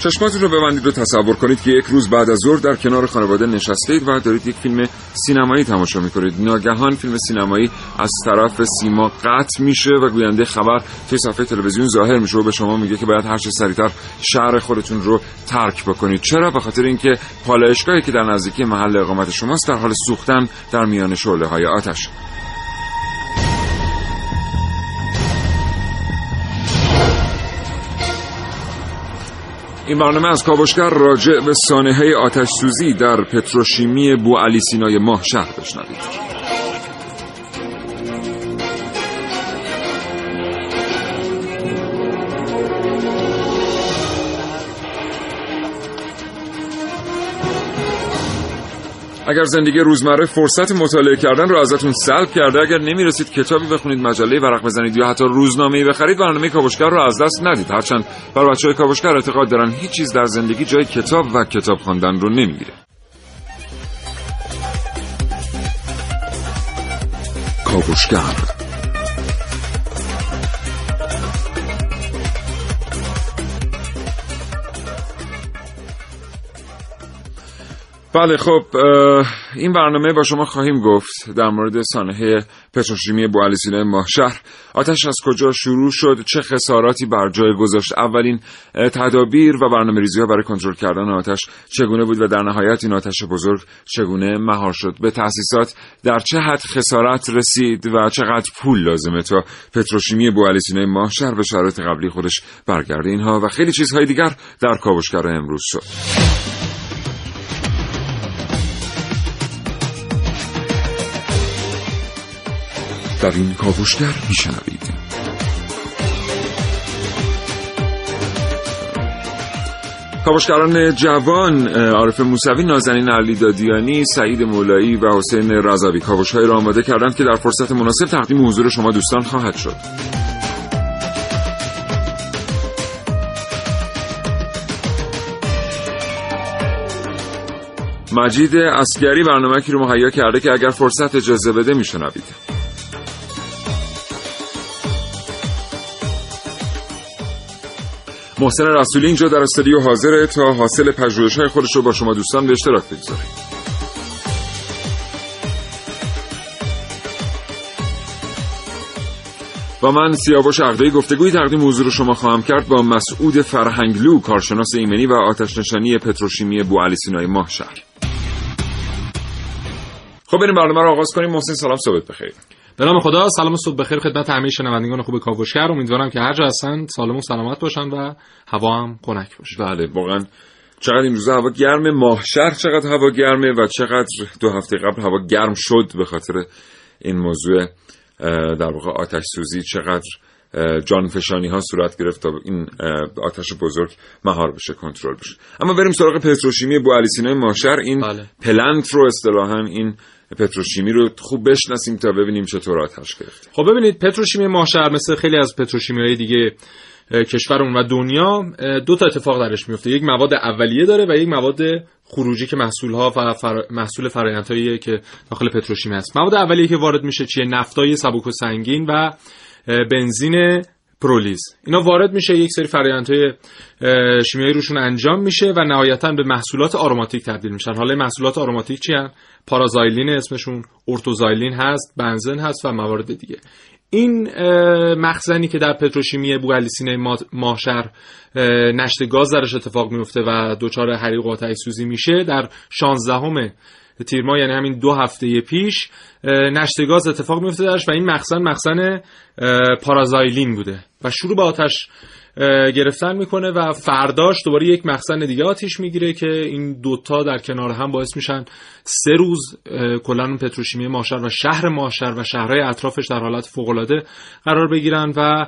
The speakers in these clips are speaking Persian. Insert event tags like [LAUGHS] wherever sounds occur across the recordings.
چشماتون رو ببندید و تصور کنید که یک روز بعد از ظهر در کنار خانواده نشستید و دارید یک فیلم سینمایی تماشا می‌کنید. ناگهان فیلم سینمایی از طرف سیما قطع میشه و گوینده خبر توی صفحه تلویزیون ظاهر میشه و به شما میگه که باید هر چه سریعتر شهر خودتون رو ترک بکنید. چرا؟ به خاطر اینکه پالایشگاهی که در نزدیکی محل اقامت شماست در حال سوختن در میان شعله های آتش. این برنامه از کاوشگر راجع به سانحه آتش سوزی در پتروشیمی بو علی سینای ماه شهر بشنوید. اگر زندگی روزمره فرصت مطالعه کردن رو ازتون سلب کرده اگر نمی‌رسید کتابی بخونید مجله ورق بزنید یا حتی روزنامه‌ای بخرید برنامه کاوشگر رو از دست ندید. هرچند بر بچه های کاوشگر اعتقاد دارن هیچ چیز در زندگی جای کتاب و کتاب خواندن رو نمی‌گیره. کاوشگر بله خب این برنامه با شما خواهیم گفت در مورد سانحه پتروشیمی بوالی سینه ماهشهر آتش از کجا شروع شد؟ چه خساراتی بر جای گذاشت؟ اولین تدابیر و برنامه ریزی ها برای کنترل کردن آتش چگونه بود و در نهایت این آتش بزرگ چگونه مهار شد؟ به تأسیسات در چه حد خسارت رسید و چقدر پول لازمه تا پتروشیمی بوالی سینه ماهشهر به شرایط قبلی خودش برگرده؟ اینها و خیلی چیزهای دیگر در کاوشگر امروز شد. در این کاوشگر میشنوید. کاوشگران جوان عارف موسوی نازنین علی دادیانی سعید مولایی و حسین رضوی. کاوشهایی را آماده کردند که در فرصت مناسب تقدیم حضور شما دوستان خواهد شد. مجید اسگری برنامه رو مهیا کرده که اگر فرصت اجازه بده میشنوید. محسن رسولی اینجا در استودیو حاضره تا حاصل پژوهش های خودش رو با شما دوستان به اشتراک بگذاره و من سیاوش عقدهی گفتگوی تقدیم حضور شما خواهم کرد با مسعود فرهنگلو کارشناس ایمنی و آتش نشانی پتروشیمی بو علی سینای ماه شهر. خب بریم برنامه رو آغاز کنیم. محسن سلام صبح بخیر. به نام خدا سلام صبح بخیر خدمت همه شنوندگان خوب کاوشگر. امیدوارم که هر جا هستن سالم و سلامت باشن و هوا هم خنک باشه. بله واقعا چقدر این روزا هوا گرمه ماهشهر چقدر هوا گرمه و چقدر دو هفته قبل هوا گرم شد به خاطر این موضوع در واقع آتش سوزی چقدر جانفشانی ها صورت گرفت تا این آتش بزرگ مهار بشه کنترل بشه. اما بریم سراغ پتروشیمی بو علی سینای ماهشهر این بله. پلنت رو اصطلاحا این پتروشیمی رو خوب بشناسیم تا ببینیم چطور آتش گرفت خب ببینید پتروشیمی ماهشهر مثل خیلی از پتروشیمی های دیگه کشورمون و دنیا دو تا اتفاق درش میفته یک مواد اولیه داره و یک مواد خروجی که محصول ها و فر... محصول فرآیندهایی که داخل پتروشیمی هست. مواد اولیه که وارد میشه چیه؟ نفتای سبک و سنگین و بنزین پرولیز. اینا وارد میشه یک سری فرآیندهای شیمیایی روشون انجام میشه و نهایتا به محصولات آروماتیک تبدیل میشن. حالا محصولات آروماتیک چی هن؟ پارازایلین اسمشون ارتوزایلین هست بنزن هست و موارد دیگه. این مخزنی که در پتروشیمی بوغلیسینه ماهشهر نشت گاز درش اتفاق میفته و دچار حریق و سوزی میشه در 16 تیر ماه یعنی همین دو هفته پیش نشت گاز اتفاق میفته درش و این مخزن مخزن پارازایلین بوده. و شروع به آتش گرفتن می‌کنه و فرداش دوباره یک مخزن دیگه آتیش می‌گیره که این دوتا در کنار هم باعث میشن سه روز کلا پتروشیمی ماشر و شهر ماشر و شهرهای اطرافش در حالت فوقالعاده قرار بگیرن و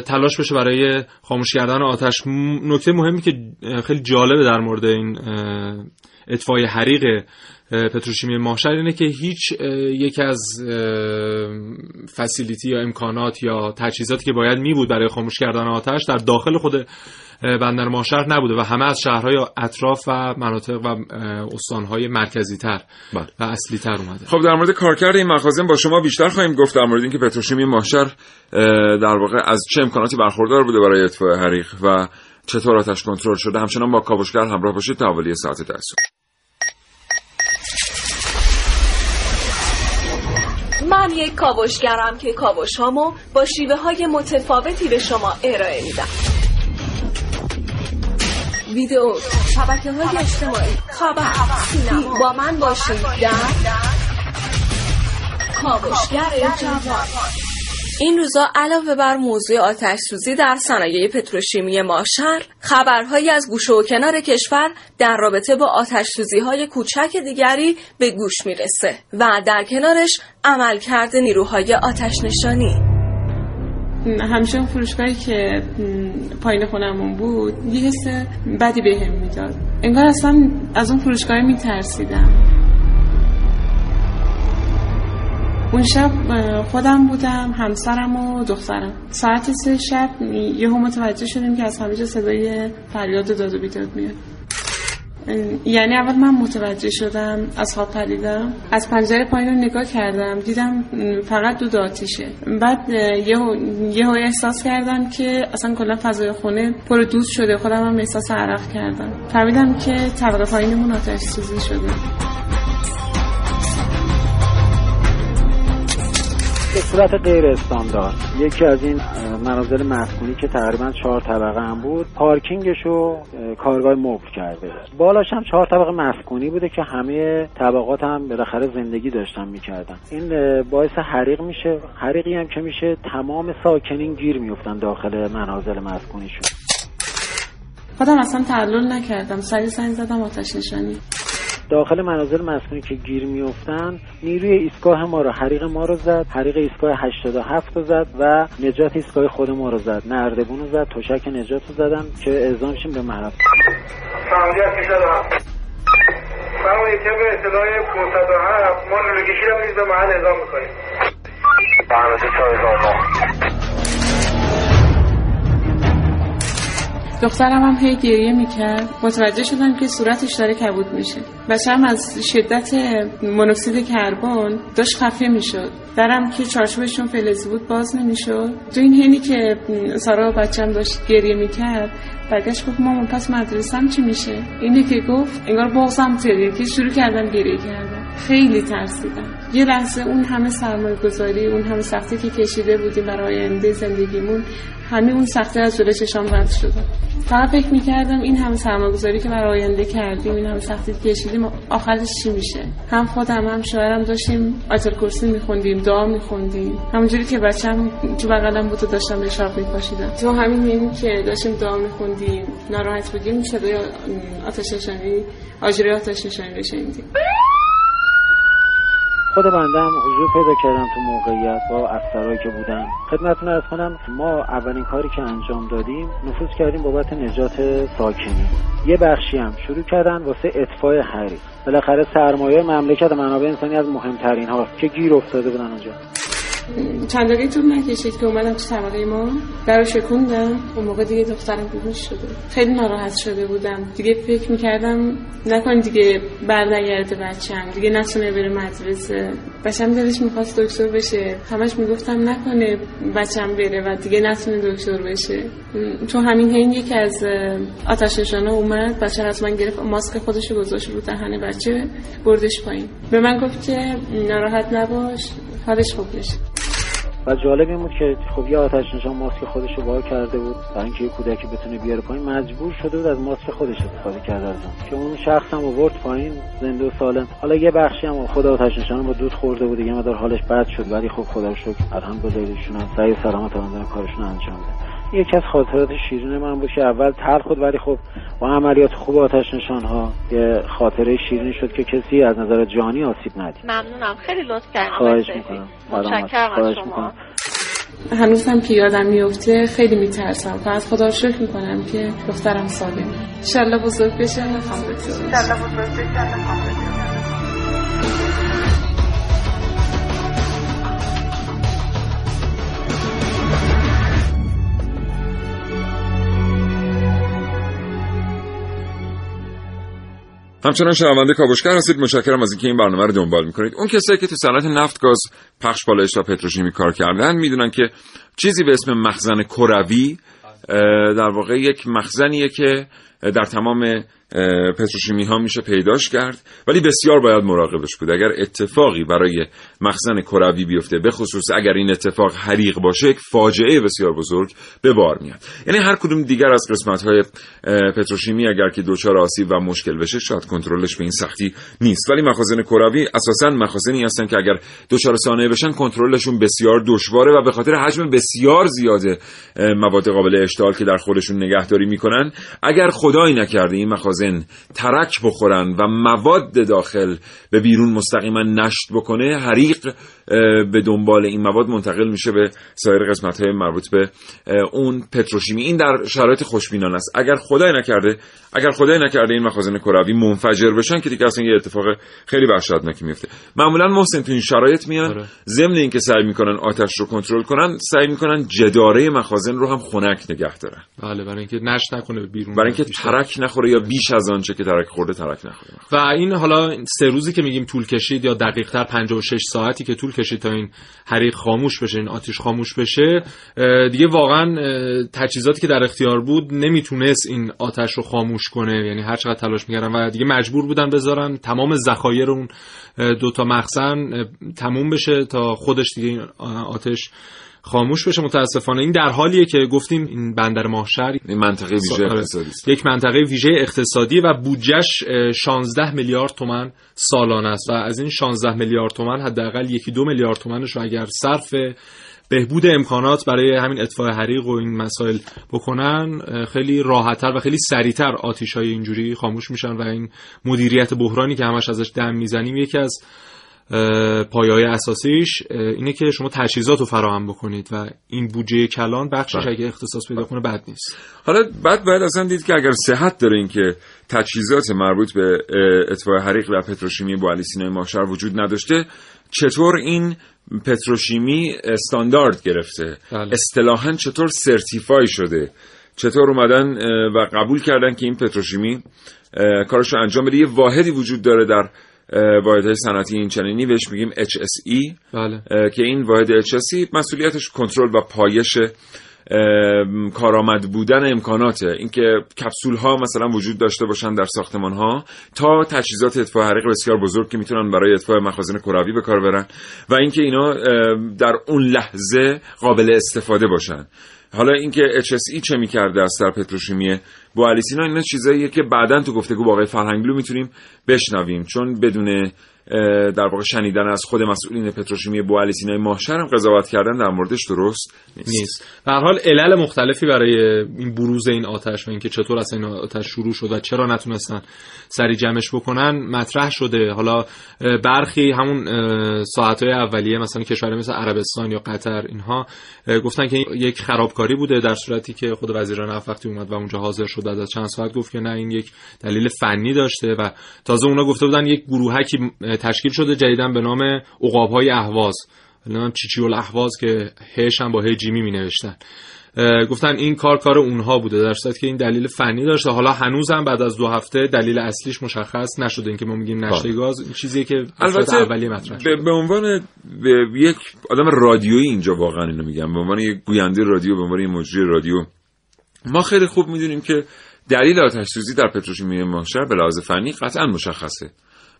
تلاش بشه برای خاموش کردن آتش. نکته مهمی که خیلی جالبه در مورد این اطفای حریق پتروشیمی ماهشهر اینه که هیچ یک از فسیلیتی یا امکانات یا تجهیزاتی که باید می بود برای خاموش کردن آتش در داخل خود بندر ماهشهر نبوده و همه از شهرهای اطراف و مناطق و استانهای مرکزی تر بله. و اصلی تر اومده. خب در مورد کارکرد این مخازن با شما بیشتر خواهیم گفت در مورد اینکه پتروشیمی ماهشهر در واقع از چه امکاناتی برخوردار بوده برای اطفاء حریق و چطور آتش کنترل شده؟ همچنان با کاوشگر همراه باشید تا حوالی ساعت درسون من یک کاوشگرم که کاوش هامو با شیوه های متفاوتی به شما ارائه میدم. ویدیو شبکه های اجتماعی. خبر. سینما با من باشید. در کاوشگر جوان. این روزا علاوه بر موضوع آتش سوزی در صنایع پتروشیمی ماشر خبرهایی از گوشه و کنار کشور در رابطه با آتش سوزی های کوچک دیگری به گوش می‌رسه و در کنارش عملکرد نیروهای آتش نشانی همیشه اون فروشگاهی که پایین خونمون بود یه حس بدی بهم می‌داد. انگار اصلا از اون فروشگاه میترسیدم. اون شب خودم بودم همسرم و دخترم. ساعت سه شب یهو متوجه شدیم که از همه جا صدای فریاد داد و بیداد میاد. یعنی اول من متوجه شدم از خواب پریدم. از پنجره پایین رو نگاه کردم دیدم فقط دود آتیشه. بعد یه احساس کردم که اصلا کلا فضای خونه پر دود شده. خودم هم احساس عرق کردم. فهمیدم که طبقه پایینمون آتش سوزی شده. به صورت غیر استاندارد. یکی از این منازل مسکونی که تقریبا چهار طبقه هم بود پارکینگش رو کارگاه مبل کرده. بالاش هم چهار طبقه مسکونی بوده که همه طبقات هم بالاخره زندگی داشتن می‌کردن. این باعث حریق میشه. حریقی هم که میشه تمام ساکنین گیر میفتن داخل منازل مسکونیشون خودم اصلا تعلل نکردم. سری سنگ زدم آتش نشانی. داخل منازل مسکونی که گیر میفتن نیروی ایستگاه ما رو حریق ما رو زد حریق ایستگاه 87 رو زد و نجات ایستگاه خود ما رو زد. نردبون رو زد تشک نجات رو زدن که اعزام شیم به محرم فرمایید طبق اطلاع 507 ما نورگشی رو به محل اعزام می‌کنیم. دخترم هم هی گریه می‌کرد. متوجه شدم که صورتش داره کبود میشه. بچه‌م از شدت مونوکسید کربن داشت خفه می‌شد. درم که چارچوبشون فلزی بود باز نمی‌شد. تو این هینی که سارا بچم داشت گریه می‌کرد برگشت گفت مامان پس مدرسم چی میشه؟ اینه که گفت انگار بغزم تریه که شروع کردم گریه کردم خیلی ترسیدم. یه لحظه اون همه سرمایه گذاری اون همه سختی که کشیده بودیم برای آینده زندگیمون همه اون سختی از جلوی چشام رد شده. فقط فکر می‌کردم این همه سرمایه‌گذاری که برای آینده کردیم این همه سختی که کشیدیم آخرش چی میشه؟ هم خودم هم شوهرم داشتیم آیتل کرسی میخوندیم دعا میخوندیم. همونجوری که بچم تو بغلم بود و داشتم به شاب میپاشیدم. تو همین می‌بینیم که داشتیم دعا میخوندیم ناراحت بودیم صدای آتش نشانی آجری آتش نشانی رو خود بنده هم حضور پیدا کردم تو موقعیت با افسرهایی که بودن. خدمتتون ارز کنم ما اولین کاری که انجام دادیم نفوذ کردیم بابت نجات ساکنین. یه بخشی هم شروع کردن واسه اطفای حریق. بالاخره سرمایه مملکت منابع انسانی از مهمترین هاست که گیر افتاده بودن اونجا. چند دقیقه طول نکشید که اومدم تو طبقه ما. درو شکوندم. اون موقع دیگه دخترم بیهوش شده. خیلی ناراحت شده بودم. دیگه فکر می‌کردم نکن دیگه برنگرده بچم دیگه نتونه بره مدرسه. بچم دلش می‌خواست دکتر بشه. همش می‌گفتم نکنه بچم بره و دیگه نتونه دکتر بشه. تو همین هین یکی از آتش اومد. بچه از من گرفت. ماسک خودش گذاشت رو دهن بچه. بردش پایین. به من گفت که ناراحت نباش. حالش خوب بشه و جالب این بود که خب یه آتش نشان ماسک خودش رو بار کرده بود برای اینکه یه کودکی بتونه بیاره پایین مجبور شده بود از ماسک خودش استفاده کرده از که اون شخص هم آورد پایین زنده و سالم. حالا یه بخشی هم خود آتش نشان با دود خورده بود دیگه مدار حالش بد شد ولی خب خدا رو شکر الحمدلله ایشون هم سعی سلامت دارن کارشون انجام ده یکی از خاطرات شیرین من بود که اول تلخ بود ولی خب با عملیات خوب آتش نشان ها یه خاطره شیرین شد که کسی از نظر جانی آسیب ندید. ممنونم. خیلی لطف کردید خواهش می‌کنم. خواهش شما. می‌کنم. هنوز هم که یادم میفته خیلی میترسم و از خدا شکر می‌کنم که دخترم سالمه. انشالله بزرگ بشه. همچنان شنونده کاوشگر هستید. متشکرم از اینکه این برنامه رو دنبال می‌کنید. اون کسایی که تو صنعت نفت گاز پخش پالایش و پتروشیمی کار کردن می‌دونن که چیزی به اسم مخزن کروی در واقع یک مخزنیه که در تمام پتروشیمی ها میشه پیداش کرد. ولی بسیار باید مراقبش بود. اگر اتفاقی برای مخزن کروی بیفته به خصوص اگر این اتفاق حریق باشه یک فاجعه بسیار بزرگ به بار میاد. یعنی هر کدوم دیگر از قسمت های پتروشیمی اگر که دچار آسیب و مشکل بشه شاید کنترلش به این سختی نیست. ولی مخازن کروی اساسا مخازنی هستن که اگر دچار صانعه بشن کنترلشون بسیار دشواره و به خاطر حجم بسیار زیاد مواد قابل اشتعال که در خودشون نگهداری می‌کنن. اگر خدایی نکرده این مخازن ترک بخورن و مواد داخل به بیرون مستقیما نشت بکنه حریق به دنبال این مواد منتقل میشه به سایر قسمت های مربوط به اون پتروشیمی این در شرایط خوشبینانه است اگر خدای نکرده اگر خدای نکرده این مخازن کروی منفجر بشن که دیگه اصلا یه اتفاق خیلی وحشتناکی میفته معمولا محسن تو این شرایط میان آره. ضمن اینکه سعی می‌کنن آتش رو کنترل کنن سعی می‌کنن جداره مخازن رو هم خنک نگه دارن بله برای اینکه نشت نکنه بیرون برای اینکه. ترک نخوره یا بیش از آنچه که ترک خورده ترک نخوره و این حالا سه روزی که میگیم طول کشید یا دقیق تر 56 ساعتی که طول کشید تا این حریق خاموش بشه این آتیش خاموش بشه دیگه واقعا تجهیزاتی که در اختیار بود نمی‌تونست این آتش رو خاموش کنه. یعنی هر چقدر تلاش می‌کردن و دیگه مجبور بودن بذارن. تمام ذخایر اون دوتا مخزن تموم بشه تا خودش دیگه این آتش خاموش بشه متاسفانه. این در حالیه که گفتیم این بندر ماهشهر این منطقه ویژه. اقتصادی است. یک منطقه ویژه اقتصادی و بودجش اه، 16 میلیارد تومن سالانه است. و از این 16 میلیارد تومن حداقل یکی دو میلیارد تومنش رو اگر صرف بهبود امکانات برای همین اطفاء حریق و این مسائل بکنن خیلی راحتتر و خیلی سریعتر آتیش های اینجوری خاموش میشن و این مدیریت بحرانی که همش ازش دم می‌زنیم یکی از پایه‌های اساسیش اینه که شما تجهیزات رو فراهم بکنید و این بودجه کلان بخشش بله. اگه اختصاص پیدا کنه بد نیست حالا بعد باید اصلا دید که اگر صحت داره این که تجهیزات مربوط به اطفاء حریق و پتروشیمی با علی سینای ماهشهر وجود نداشته چطور این پتروشیمی استاندارد گرفته بله. اصطلاحا چطور سرتیفای شده چطور اومدن و قبول کردن که این پتروشیمی کارش رو انجام بده یه واحدی وجود داره در واحدهای صنعتی این چنینی بهش میگیم HSE بله. که این واحد HSE مسئولیتش کنترل و پایش کارآمد بودن امکاناته. اینکه کپسول ها مثلا وجود داشته باشن در ساختمان ها تا تجهیزات اطفاء حریق بسیار بزرگ که می‌تونن برای اطفاء مخازن کروی به کار برن و اینکه اینا در اون لحظه قابل استفاده باشن. حالا اینکه HSE چه می‌کرده است در پتروشیمی با سینا اینا چیزاییه که بعدا تو گفتگو با آقای فرهنگلو می‌تونیم بشنویم. چون بدون در واقع شنیدن از خود مسئولین پتروشیمی بو علی سینای ماهشهر هم قضاوت کردن در موردش درست نیست, به هر حال علل مختلفی برای این بروز این آتش و اینکه چطور اصلا این آتش شروع شد و چرا نتونستن سری جمعش بکنن مطرح شده. حالا برخی همون ساعتهای اولیه مثلا کشورهای مثل عربستان یا قطر اینها گفتن که یک خرابکاری بوده در صورتی که خود وزیر نفت وقتی اومد و اونجا حاضر شد بعد از چند ساعت گفت که نه این یک دلیل فنی داشته و تازه اونا گفته بودن یک گروهکی تشکیل شده جدیدن به نام عقابهای اهواز. نام چیچی الاهواز که هش هم با هی جیمی می نوشتن گفتن این کار کار اونها بوده در صورتی که این دلیل فنی داشته. حالا هنوز هم بعد از دو هفته دلیل اصلیش مشخص نشده. اینکه ما میگیم نشته گاز این چیزیه که البته اولیه مطرح شده. به, عنوان به یک آدم رادیویی اینجا واقعا اینو میگم. به عنوان یک گوینده رادیو به عنوان یک مجری رادیو. ما خیلی خوب می‌دونیم که دلیل آتش سوزی در پتروشیمی ماهشهر به لحاظ فنی قطعا مشخصه.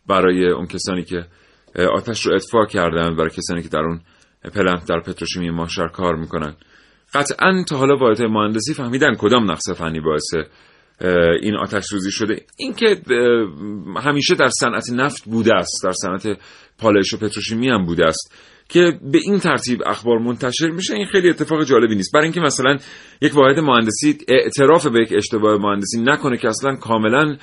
برای اون کسانی که آتش رو اطفاء کردن برای کسانی که در اون پلنت در پتروشیمی ماهشهر کار می‌کنن. قطعا تا حالا واحدهای مهندسی فهمیدن کدام نقص فنی باعث این آتش سوزی شده. اینکه همیشه در صنعت نفت بوده است در صنعت پالایش و پتروشیمی هم بوده است که به این ترتیب اخبار منتشر میشه. این خیلی اتفاق جالبی نیست. برای اینکه مثلا یک واحد مهندسی اعتراف به یک اشتباه مهندسی نکنه که اصلا کاملا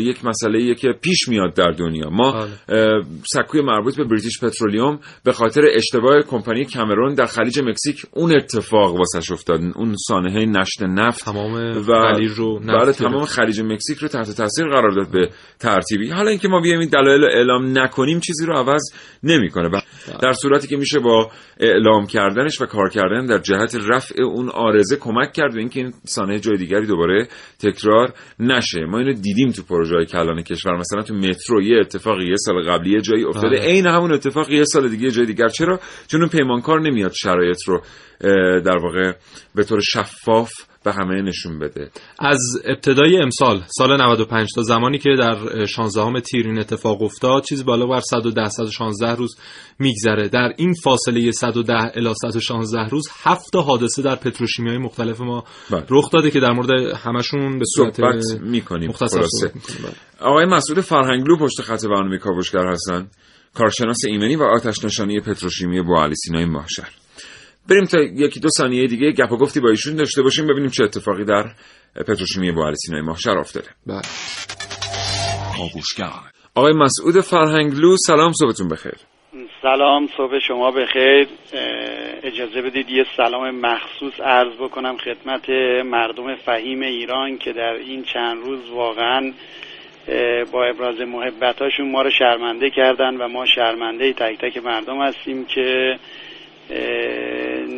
یک مسئله که پیش میاد در دنیا. ما بله. سکوی مربوط به بریتیش پترولیوم به خاطر اشتباه کمپانی کامرون در خلیج مکزیک اون اتفاق واسش افتاد. اون سانحه نشت نفت تمام و خلیج رو نفت بله. تمام خلیج مکزیک رو تحت تاثیر قرار داد به ترتیبی. حالا اینکه ما بیایم این دلایل رو اعلام نکنیم چیزی رو عوض نمی‌کنه. و در صورتی که میشه با اعلام کردنش و کار کردن در جهت رفع اون آرزه کمک کرد به اینکه این سانحه جای دیگری دوباره تکرار نشه. ما اینو دیدیم تو پروژه های کلان کشور. مثلا تو مترو یه اتفاقی یه سال قبلی یه جایی افتاده. بله. عین همون اتفاق یه سال دیگه یه جای دیگر. چرا؟ چون اون پیمانکار نمیاد شرایط رو در واقع به طور شفاف به همه نشون بده از ابتدای امسال سال 95 تا زمانی که در 16 تیر این اتفاق افتاد چیزی بالا بر 110 116 روز میگذره در این فاصله 110 الی 116 روز هفت حادثه در پتروشیمی های مختلف ما بله. رخ داده که در مورد همشون به صورت می‌کنیم مختصر. بله. آقای مسعود فرهنگلو پشت خط برنامه کاوشگر هستن کارشناس ایمنی و آتش نشانی پتروشیمی بوعلی سینای ماهشهر بریم تا یکی دو ثانیه دیگه گپ و گفتی با ایشون داشته باشیم ببینیم چه اتفاقی در پتروشیمی بوعلی سینای ماهشهر افتاده بله. آقای مسعود فرهنگلو سلام صبحتون بخیر. سلام صبح شما بخیر. اجازه بدید یه سلام مخصوص عرض بکنم خدمت مردم فهیم ایران که در این چند روز واقعا با ابراز محبتاشون ما رو شرمنده کردن و ما شرمنده تک تک مردم هستیم که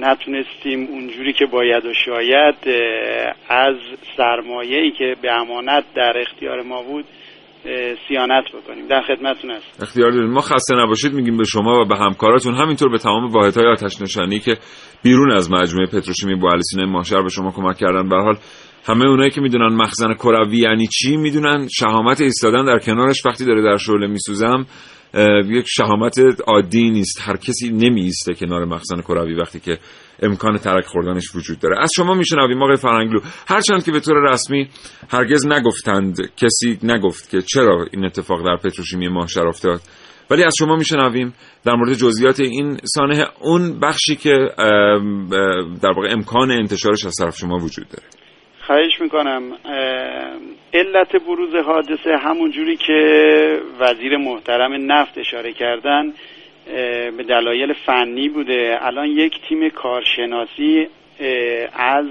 نتونستیم اونجوری که باید و شاید از سرمایه‌ای که به امانت در اختیار ما بود سیانت بکنیم. در خدمتتون هستم. اختیار دارید ما خسته نباشید میگیم به شما و به همکاراتون. همینطور به تمام واحدهای آتش نشانی که بیرون از مجموعه پتروشیمی بوعلی سینای ماهشهر به شما کمک کردن. به حال همه اونایی که می‌دونن مخزن کروی یعنی چی می‌دونن شهامت ایستادن در کنارش. وقتی داره در شعله میسوزم یک شهامت عادی نیست. هر کسی نمی ایسته کنار مخزن کروی وقتی که امکان ترک خوردنش وجود داره. از شما میشنویم آقای فرهنگلو هرچند که به طور رسمی هرگز نگفتند. کسی نگفت که چرا این اتفاق در پتروشیمی ماهشهر افتاد ولی از شما میشنویم در مورد جزئیات این سانحه اون بخشی که در واقع امکان انتشارش از طرف شما وجود داره. خواهش می‌کنم علت بروز حادثه همون جوری که وزیر محترم نفت اشاره کردن به دلایل فنی بوده. الان یک تیم کارشناسی از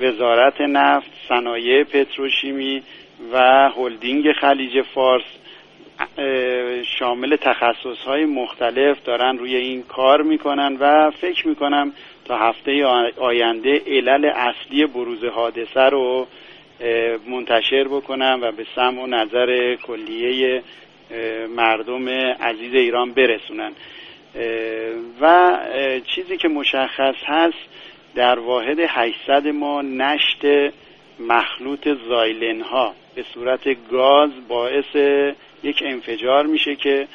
وزارت نفت صنایع پتروشیمی و هلدینگ خلیج فارس شامل تخصص های مختلف دارن روی این کار می‌کنن و فکر می‌کنم تا هفته آینده علل اصلی بروز حادثه رو منتشر بکنم و به سمع و نظر کلیه مردم عزیز ایران برسونن. و چیزی که مشخص هست در واحد 800 ما نشت مخلوط زایلن ها به صورت گاز باعث یک انفجار میشه که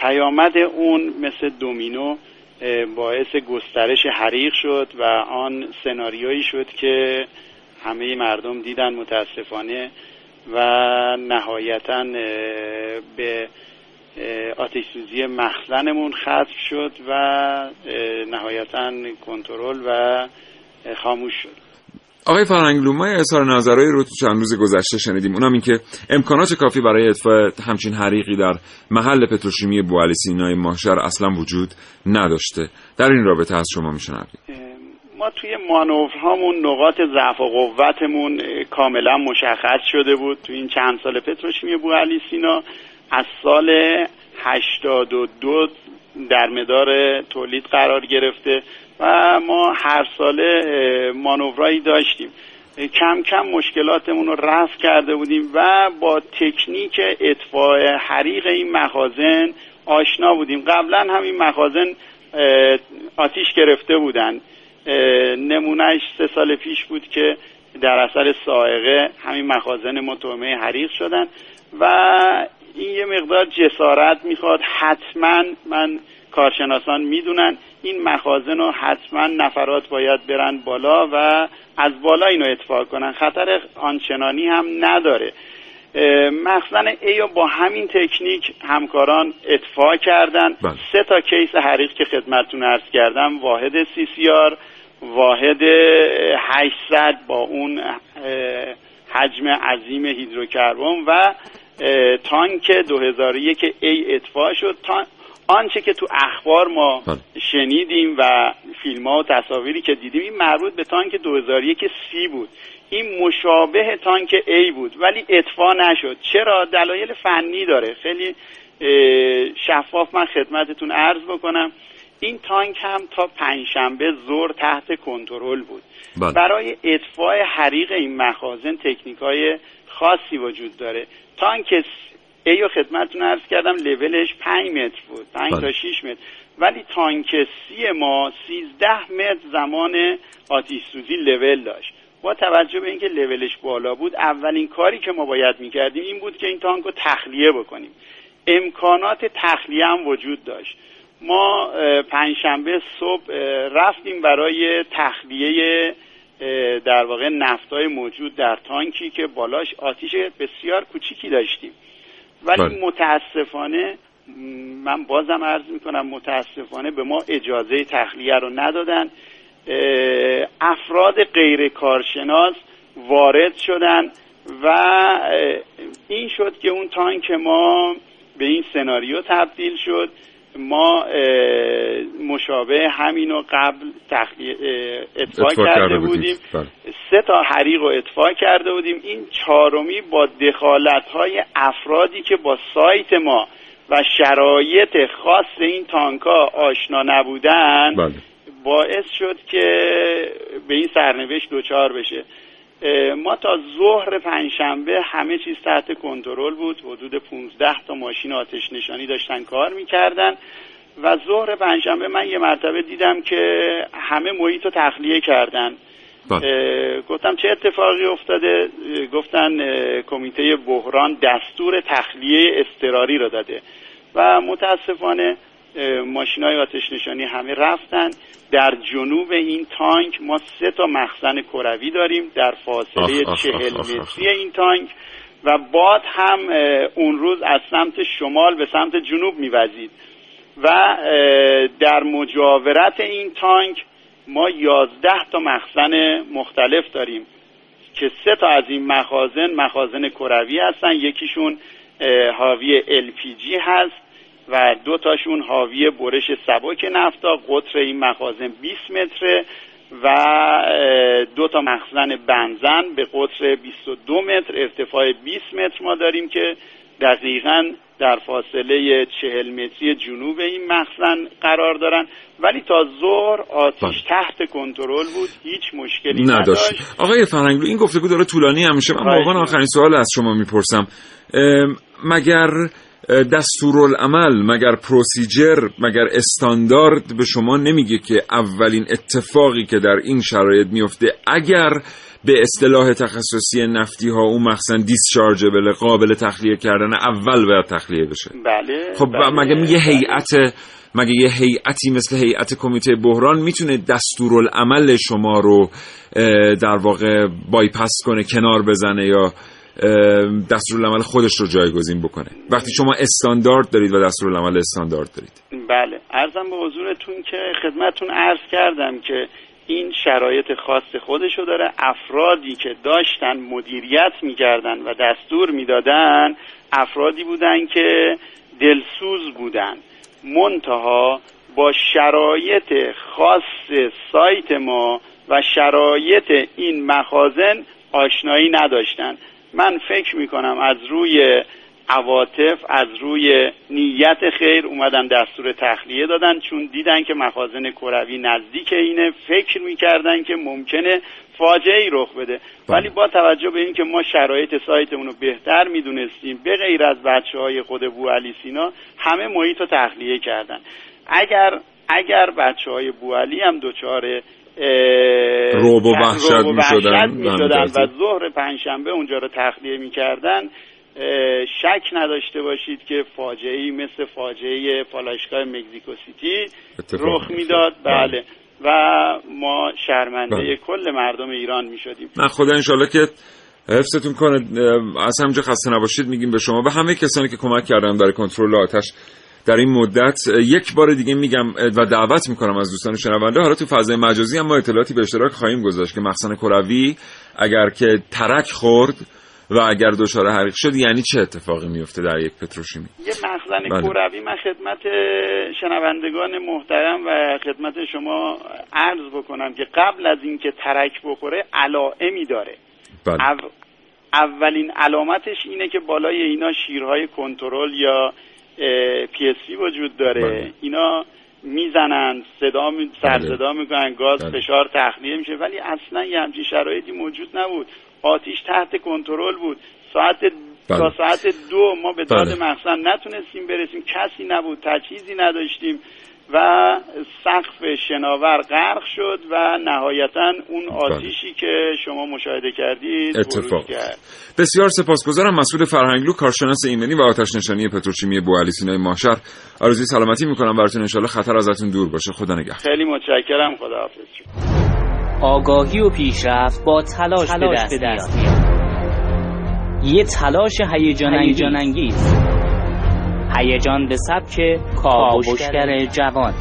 پیامد اون مثل دومینو باعث گسترش حریق شد و آن سناریویی شد که همه مردم دیدن متاسفانه و نهایتا به آتش سوزی مخزنمون ختم شد و نهایتا کنترل و خاموش شد. آقای فرهنگلو ما یه اظهار نظرهایی رو تو چند روز گذشته شنیدیم. اونم این که امکانات کافی برای اطفاء همچین حریقی در محل پتروشیمی بوعلی سینای ماهشهر اصلا وجود نداشته. در این رابطه از شما میشنویم. ما توی مانورهامون نقاط ضعف و قوتمون کاملا مشخص شده بود. تو این چند سال پتروشیمی بوعلی سینا از سال 82 در مدار تولید قرار گرفته. و ما هر ساله مانورایی داشتیم. کم کم مشکلاتمون رو رفع کرده بودیم و با تکنیک اطفاء حریق این مخازن آشنا بودیم. قبلا هم این مخازن آتیش گرفته بودن. نمونهش سه سال پیش بود که در اثر سائقه همین مخازن متهمه حریق شدن و این یه مقدار جسارت می‌خواد. حتما من کارشناسان می‌دونن این مخازن رو حتما نفرات باید برن بالا و از بالا اینو اتفاق کنن. خطر آنچنانی هم نداره. مخزن ای با همین تکنیک همکاران اطفاع کردن. بله. سه تا کیس حریق که خدمتتون عرض کردم واحد سی سی آر واحد 800 با اون حجم عظیم هیدروکربن و تانک 2001 ای اطفاع شد. آنچه که تو اخبار ما بله. شنیدیم و فیلم ها و تصاویری که دیدیم این مربوط به تانک 2001 سی بود. این مشابه تانک A بود ولی اطفاع نشد. چرا؟ دلایل فنی داره. خیلی شفاف. من خدمتتون عرض بکنم. این تانک هم تا پنجشنبه زور تحت کنترل بود. بله. برای اطفاع حریق این مخازن تکنیک های خاصی وجود داره. تانک ای رو خدمتتون عرض کردم لولش 5 متر بود 5 بله. تا 6 متر. ولی تانک سی ما 13 متر زمان آتیش سوزی لول داشت. با توجه به اینکه لولش بالا بود اولین کاری که ما باید می‌کردیم این بود که این تانک رو تخلیه بکنیم. امکانات تخلیه هم وجود داشت. ما پنجشنبه صبح رفتیم برای تخلیه در واقع نفتای موجود در تانکی که بالاش آتیش بسیار کوچیکی داشتیم. ولی بله. متاسفانه من بازم عرض می‌کنم متاسفانه به ما اجازه تخلیه رو ندادن افراد غیر کارشناس وارد شدن و این شد که اون تانک ما به این سناریو تبدیل شد ما مشابه همین رو قبل تخلیه اطفاع اطفاع کرده بودیم بله. سه تا حریق رو اطفاع کرده بودیم این چهارمی با دخالت های افرادی که با سایت ما و شرایط خاص این تانکا آشنا نبودن بله. باعث شد که به این سرنوشت دچار بشه ما تا ظهر پنجشنبه همه چیز تحت کنترل بود. حدود 15 تا ماشین آتش نشانی داشتن کار می‌کردن. و ظهر پنجشنبه من یه مرتبه دیدم که همه محیط رو تخلیه کردن. بله. گفتم چه اتفاقی افتاده؟ گفتن کمیته بحران دستور تخلیه اضطراری رو داده. و متاسفانه ماشین های آتش نشانی همه رفتن. در جنوب این تانک ما سه تا مخزن کروی داریم در فاصله چهل. متری این تانک و باد هم اون روز از سمت شمال به سمت جنوب میوزید. و در مجاورت این تانک ما یازده تا مخزن مختلف داریم که سه تا از این مخازن مخازن کروی هستن. یکیشون حاوی LPG هست. و دو تاشون حاوی برش سبک نفتا قطر این مخازن 20 متره و دو تا مخزن بنزن به قطر 22 متر ارتفاع 20 متر ما داریم که دقیقا در فاصله 40 متری جنوب این مخزن قرار دارن. ولی تا ظهر آتش بله. تحت کنترل بود هیچ مشکلی نداشت. نداشت. آقای فرهنگلو این گفتگو داره طولانی هم میشه. من خواهش واقعا می‌کنم. آخرین سوال از شما می‌پرسم. مگر دستورالعمل مگر پروسیجر مگر استاندارد به شما نمیگه که اولین اتفاقی که در این شرایط میفته اگر به اصطلاح تخصصی نفتی ها اون مخزن دیسشارجبل قابل تخلیه کردن اول باید تخلیه بشه بله خب بله، مگه یه بله. هیئت مگه یه هیئتی مثل هیئت کمیته بحران می‌تونه دستورالعمل شما رو در واقع بایپس کنه کنار بزنه یا دستورالعمل خودش رو جایگزین بکنه. وقتی شما استاندارد دارید و دستورالعمل استاندارد دارید. بله. ارزم به حضورتون که خدمتون عرض کردم که این شرایط خاص خودشو داره. افرادی که داشتن مدیریت می‌کردن و دستور می‌دادن افرادی بودن که دلسوز بودن. منتها با شرایط خاص سایت ما و شرایط این مخازن آشنایی نداشتن. من فکر می‌کنم از روی عواطف از روی نیت خیر اومدن دستور تخلیه دادن چون دیدن که مخازن کروی نزدیک اینه فکر می‌کردن که ممکنه فاجعه ای رخ بده. ولی با توجه به اینکه ما شرایط سایتمون رو بهتر می‌دونستیم به غیر از بچه های خود بو علی سینا همه محیط رو تخلیه کردن. اگر اگر بچه های بو علی هم دچار رعب و وحشت و می‌شدن. می‌شدن بله، و ظهر پنجشنبه اونجا رو تخلیه می‌کردن اه، شک نداشته باشید که فاجعه ای مثل فاجعه پالایشگاه مکزیکو سیتی رخ. می‌داد بله. بله و ما شرمنده بله. کل مردم ایران می‌شدیم نه خدا انشالله که حفظتون کنه از همینجا خسته نباشید میگیم به شما و همه کسانی که کمک کردن برای کنترل آتش در این مدت یک بار دیگه میگم و دعوت می‌کنم از دوستان شنونده حالا تو فضای مجازی هم ما اطلاعاتی به اشتراک خواهیم گذاشت که مخزن کروی اگر که ترک خورد و اگر دچار حریق شد یعنی چه اتفاقی میفته در یک پتروشیمی؟ یه مخزن بله. کروی من خدمت شنوندگان محترم و خدمت شما عرض بکنم که قبل از اینکه ترک بخوره علائمی داره. بله. او- اولین علامتش اینه که بالای اینا شیرهای کنترل یا PSV وجود داره بله. اینا می‌زنن صدا می... سر بله. صدا می‌کنن گاز بله. فشار تخلیه میشه ولی اصلا یه همچین شرایطی موجود نبود آتیش تحت کنترل بود ساعت بله. تا ساعت دو ما به داد بله. مخزن نتونستیم برسیم کسی نبود تجهیزی نداشتیم و سقف شناور غرق شد و نهایتا اون آتیشی که شما مشاهده کردید بله. اتفاق. بروز کرد. بسیار سپاسگزارم. مسعود فرهنگلو کارشناس ایمنی و آتش نشانی پتروشیمی بوعلی سینای ماهشهر. آرزوی سلامتی می‌کنم. براتون انشالله خطر ازتون دور باشه. خدا نگهدار. خیلی متشکرم. خداحافظ آگاهی و پیشرفت با تلاش, به دست, میاد. یه تلاش هیجان انگیز هیجان به سبک کاوشگر جوان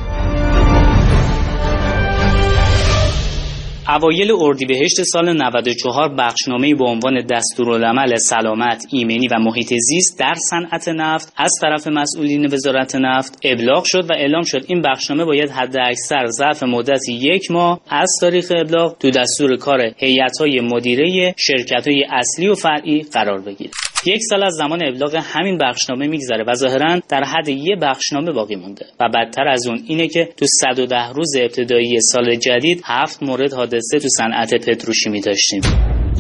اوایل اردیبهشت سال 94 بخشنامه‌ای با عنوان دستورالعمل سلامت، ایمنی و محیط زیست در صنعت نفت از طرف مسئولین وزارت نفت ابلاغ شد و اعلام شد این بخشنامه باید حداکثر ظرف مدت یک ماه از تاریخ ابلاغ تو دستور کار هیئت‌های مدیره شرکت‌های اصلی و فرعی قرار بگیره. یک سال از زمان ابلاغ همین بخشنامه میگذره و ظاهرا در حد یه بخشنامه باقی مونده و بدتر از اون اینه که تو 110 روز ابتدایی سال جدید هفت مورد حادثه تو صنعت پتروشیمی داشتیم.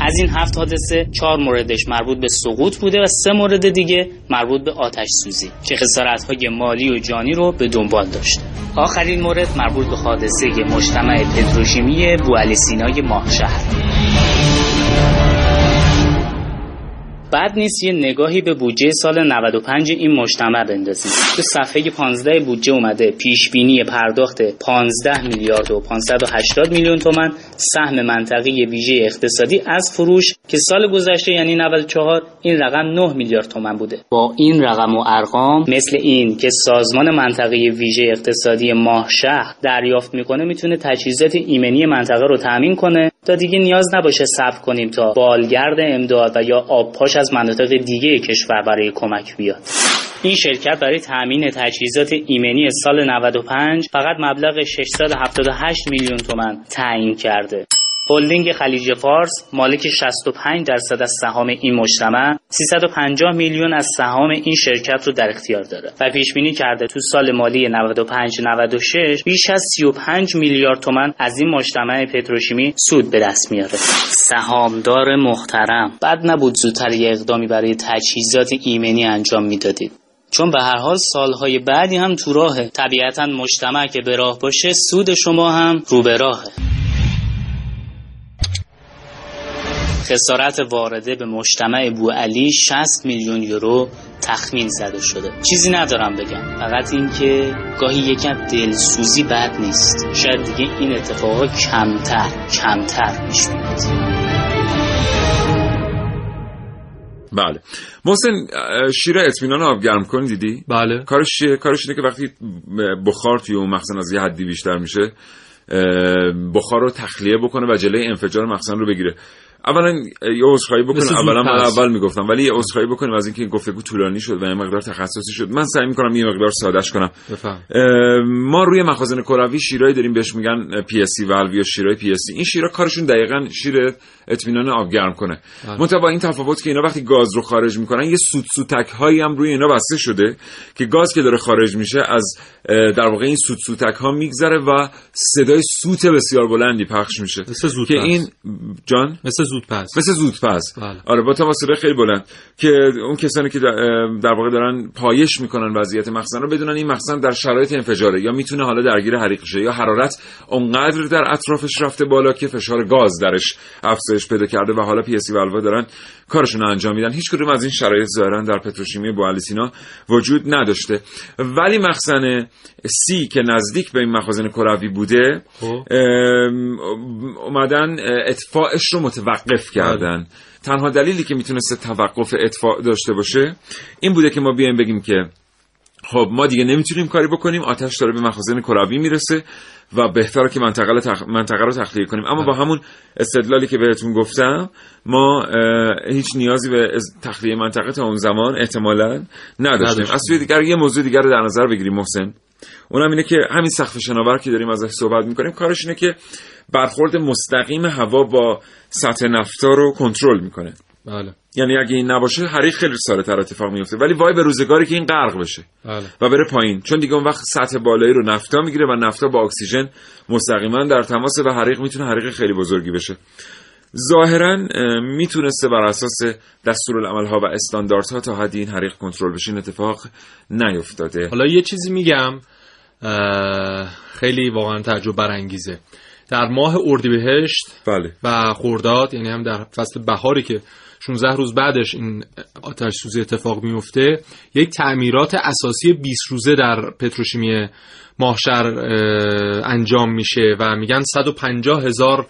از این هفت حادثه چهار موردش مربوط به سقوط بوده و سه مورد دیگه مربوط به آتش سوزی که خسارت‌های مالی و جانی رو به دنبال داشته آخرین مورد مربوط به حادثه مجتمع پتروشیمی بوعلی سینای ماهشهر بد نیست یه نگاهی به بودجه سال 95 این مجتمع بندازیم. تو صفحه 15 بودجه اومده پیش بینی پرداخت 15 میلیارد و 580 میلیون تومن سهم منطقه ویژه اقتصادی از فروش که سال گذشته یعنی 94 این رقم 9 میلیارد تومن بوده. با این رقم و ارقام؟ مثل این که سازمان منطقه ویژه اقتصادی ماهشهر دریافت می‌کنه می‌تونه تجهیزات ایمنی منطقه رو تامین کنه تا دیگه نیاز نباشه صبر کنیم تا بالگرد امداد و یا آبپاش از مناطق دیگه کشور برای کمک بیاد. این شرکت برای تامین تجهیزات ایمنی سال 95 فقط مبلغ 678 میلیون تومن تعیین کرده. هلدینگ خلیج فارس مالک 65 درصد از سهام این مجتمع 350 میلیون از سهام این شرکت رو در اختیار داره و پیش بینی کرده تو سال مالی 95 96 بیش از 35 میلیارد تومن از این مجتمع پتروشیمی سود به دست میاره. سهامدار محترم بد نبود زودتر یه اقدامی برای تجهیزات ایمنی انجام می‌دادید. چون به هر حال سالهای بعدی هم تو راهه. طبیعتا مجتمع که به راه باشه سود شما هم رو به راهه. خسارت وارده به مجتمع بوعلی 60 میلیون یورو تخمین زده شده. چیزی ندارم بگم. فقط اینکه گاهی یکم دلسوزی بد نیست. شاید دیگه این اتفاقا کمتر کمتر بیاد بله. محسن اه، شیر اطمینان آب گرم کن دیدی؟ بله. کارش چیه؟ کارش اینه که وقتی بخار توی اون مخزن از یه حدی بیشتر میشه بخار رو تخلیه بکنه و جلوی انفجار مخزن رو بگیره. اولا یه عذرخواهی بکنم اولا من. اول می‌گفتم ولی یه عذرخواهی بکنیم از اینکه این گفتگو طولانی شد و یه مقدار تخصصی شد. من سعی می‌کنم یه مقدار سادهش کنم. ما روی مخازن کروی شیرایی داریم بهش میگن PSV valve یا شیرای PSV این شیرا کارشون دقیقا شیر اطمینان آب گرم کنه. منتها این تفاوت که اینا وقتی گاز رو خارج می‌کنن یه سوت سوتک هایی هم روی اینا بسته شده که گاز که داره خارج میشه از در واقع این سوت سوتک ها میگذره و صدای سوت بسیار بلندی پخش میشه. که این جان؟ مثل زودپس مثل زودپس بله. آره با تواصل خیلی بلند. که اون کسانی که در واقع دارن پایش می‌کنن وضعیت مخزن رو بدونن این مخزن در شرایط انفجاره یا می‌تونه حالا درگیر حریق شه یا حرارت اونقدر در اطرافش رفته بالا که فشار گاز درش افزایش پیدا کرده و حالا PS valve ا دارن کارشون رو انجام میدن. هیچ کدوم از این شرایط ظاهرا در پتروشیمی بوعلی سینا وجود نداشته. ولی مخزن سی که نزدیک به این مخازن کروی بوده خب. اومدن اطفاءش رو متوقف متوقف کردن. تنها دلیلی که می‌تونسته توقف اطفاء داشته باشه این بوده که ما بیایم بگیم که خب ما دیگه نمی‌تونیم کاری بکنیم آتش داره به مخازن کروی می‌رسه و بهتره که منطقه, رو تخ... منطقه رو تخلیه کنیم. اما با همون استدلالی که بهتون گفتم ما هیچ نیازی به تخلیه منطقه تا اون زمان احتمالا نداشتیم. از سوی دیگر یه موضوع دیگر رو در نظر بگیریم محسن. اونم اینه که همین سقف شناور که داریم ازش صحبت می‌کنیم کارش اینه که برخورد مستقیم هوا با سطح نفتا رو کنترل می‌کنه. بله. یعنی اگه این نباشه حریق خیلی ساده تر اتفاق میفته ولی وای به روزگاری که این غرق بشه. بله. و بره پایین. چون دیگه اون وقت سطح بالایی رو نفتا می‌گیره و نفتا با اکسیژن مستقیما در تماس و حریق می‌تونه حریق خیلی بزرگی بشه. ظاهرا می‌تونسته بر اساس دستورالعملها و استانداردها تا حدی این حریق کنترل بشه این اتفاق نیفتاده. حالا یه چیزی میگم خیلی واقعا تعجب برانگیزه. در ماه اردیبهشت بله. و خرداد یعنی هم در فصل بهاری که 16 روز بعدش این آتش سوزی اتفاق میفته یک تعمیرات اساسی 20 روزه در پتروشیمی ماهشر انجام میشه و میگن 150 هزار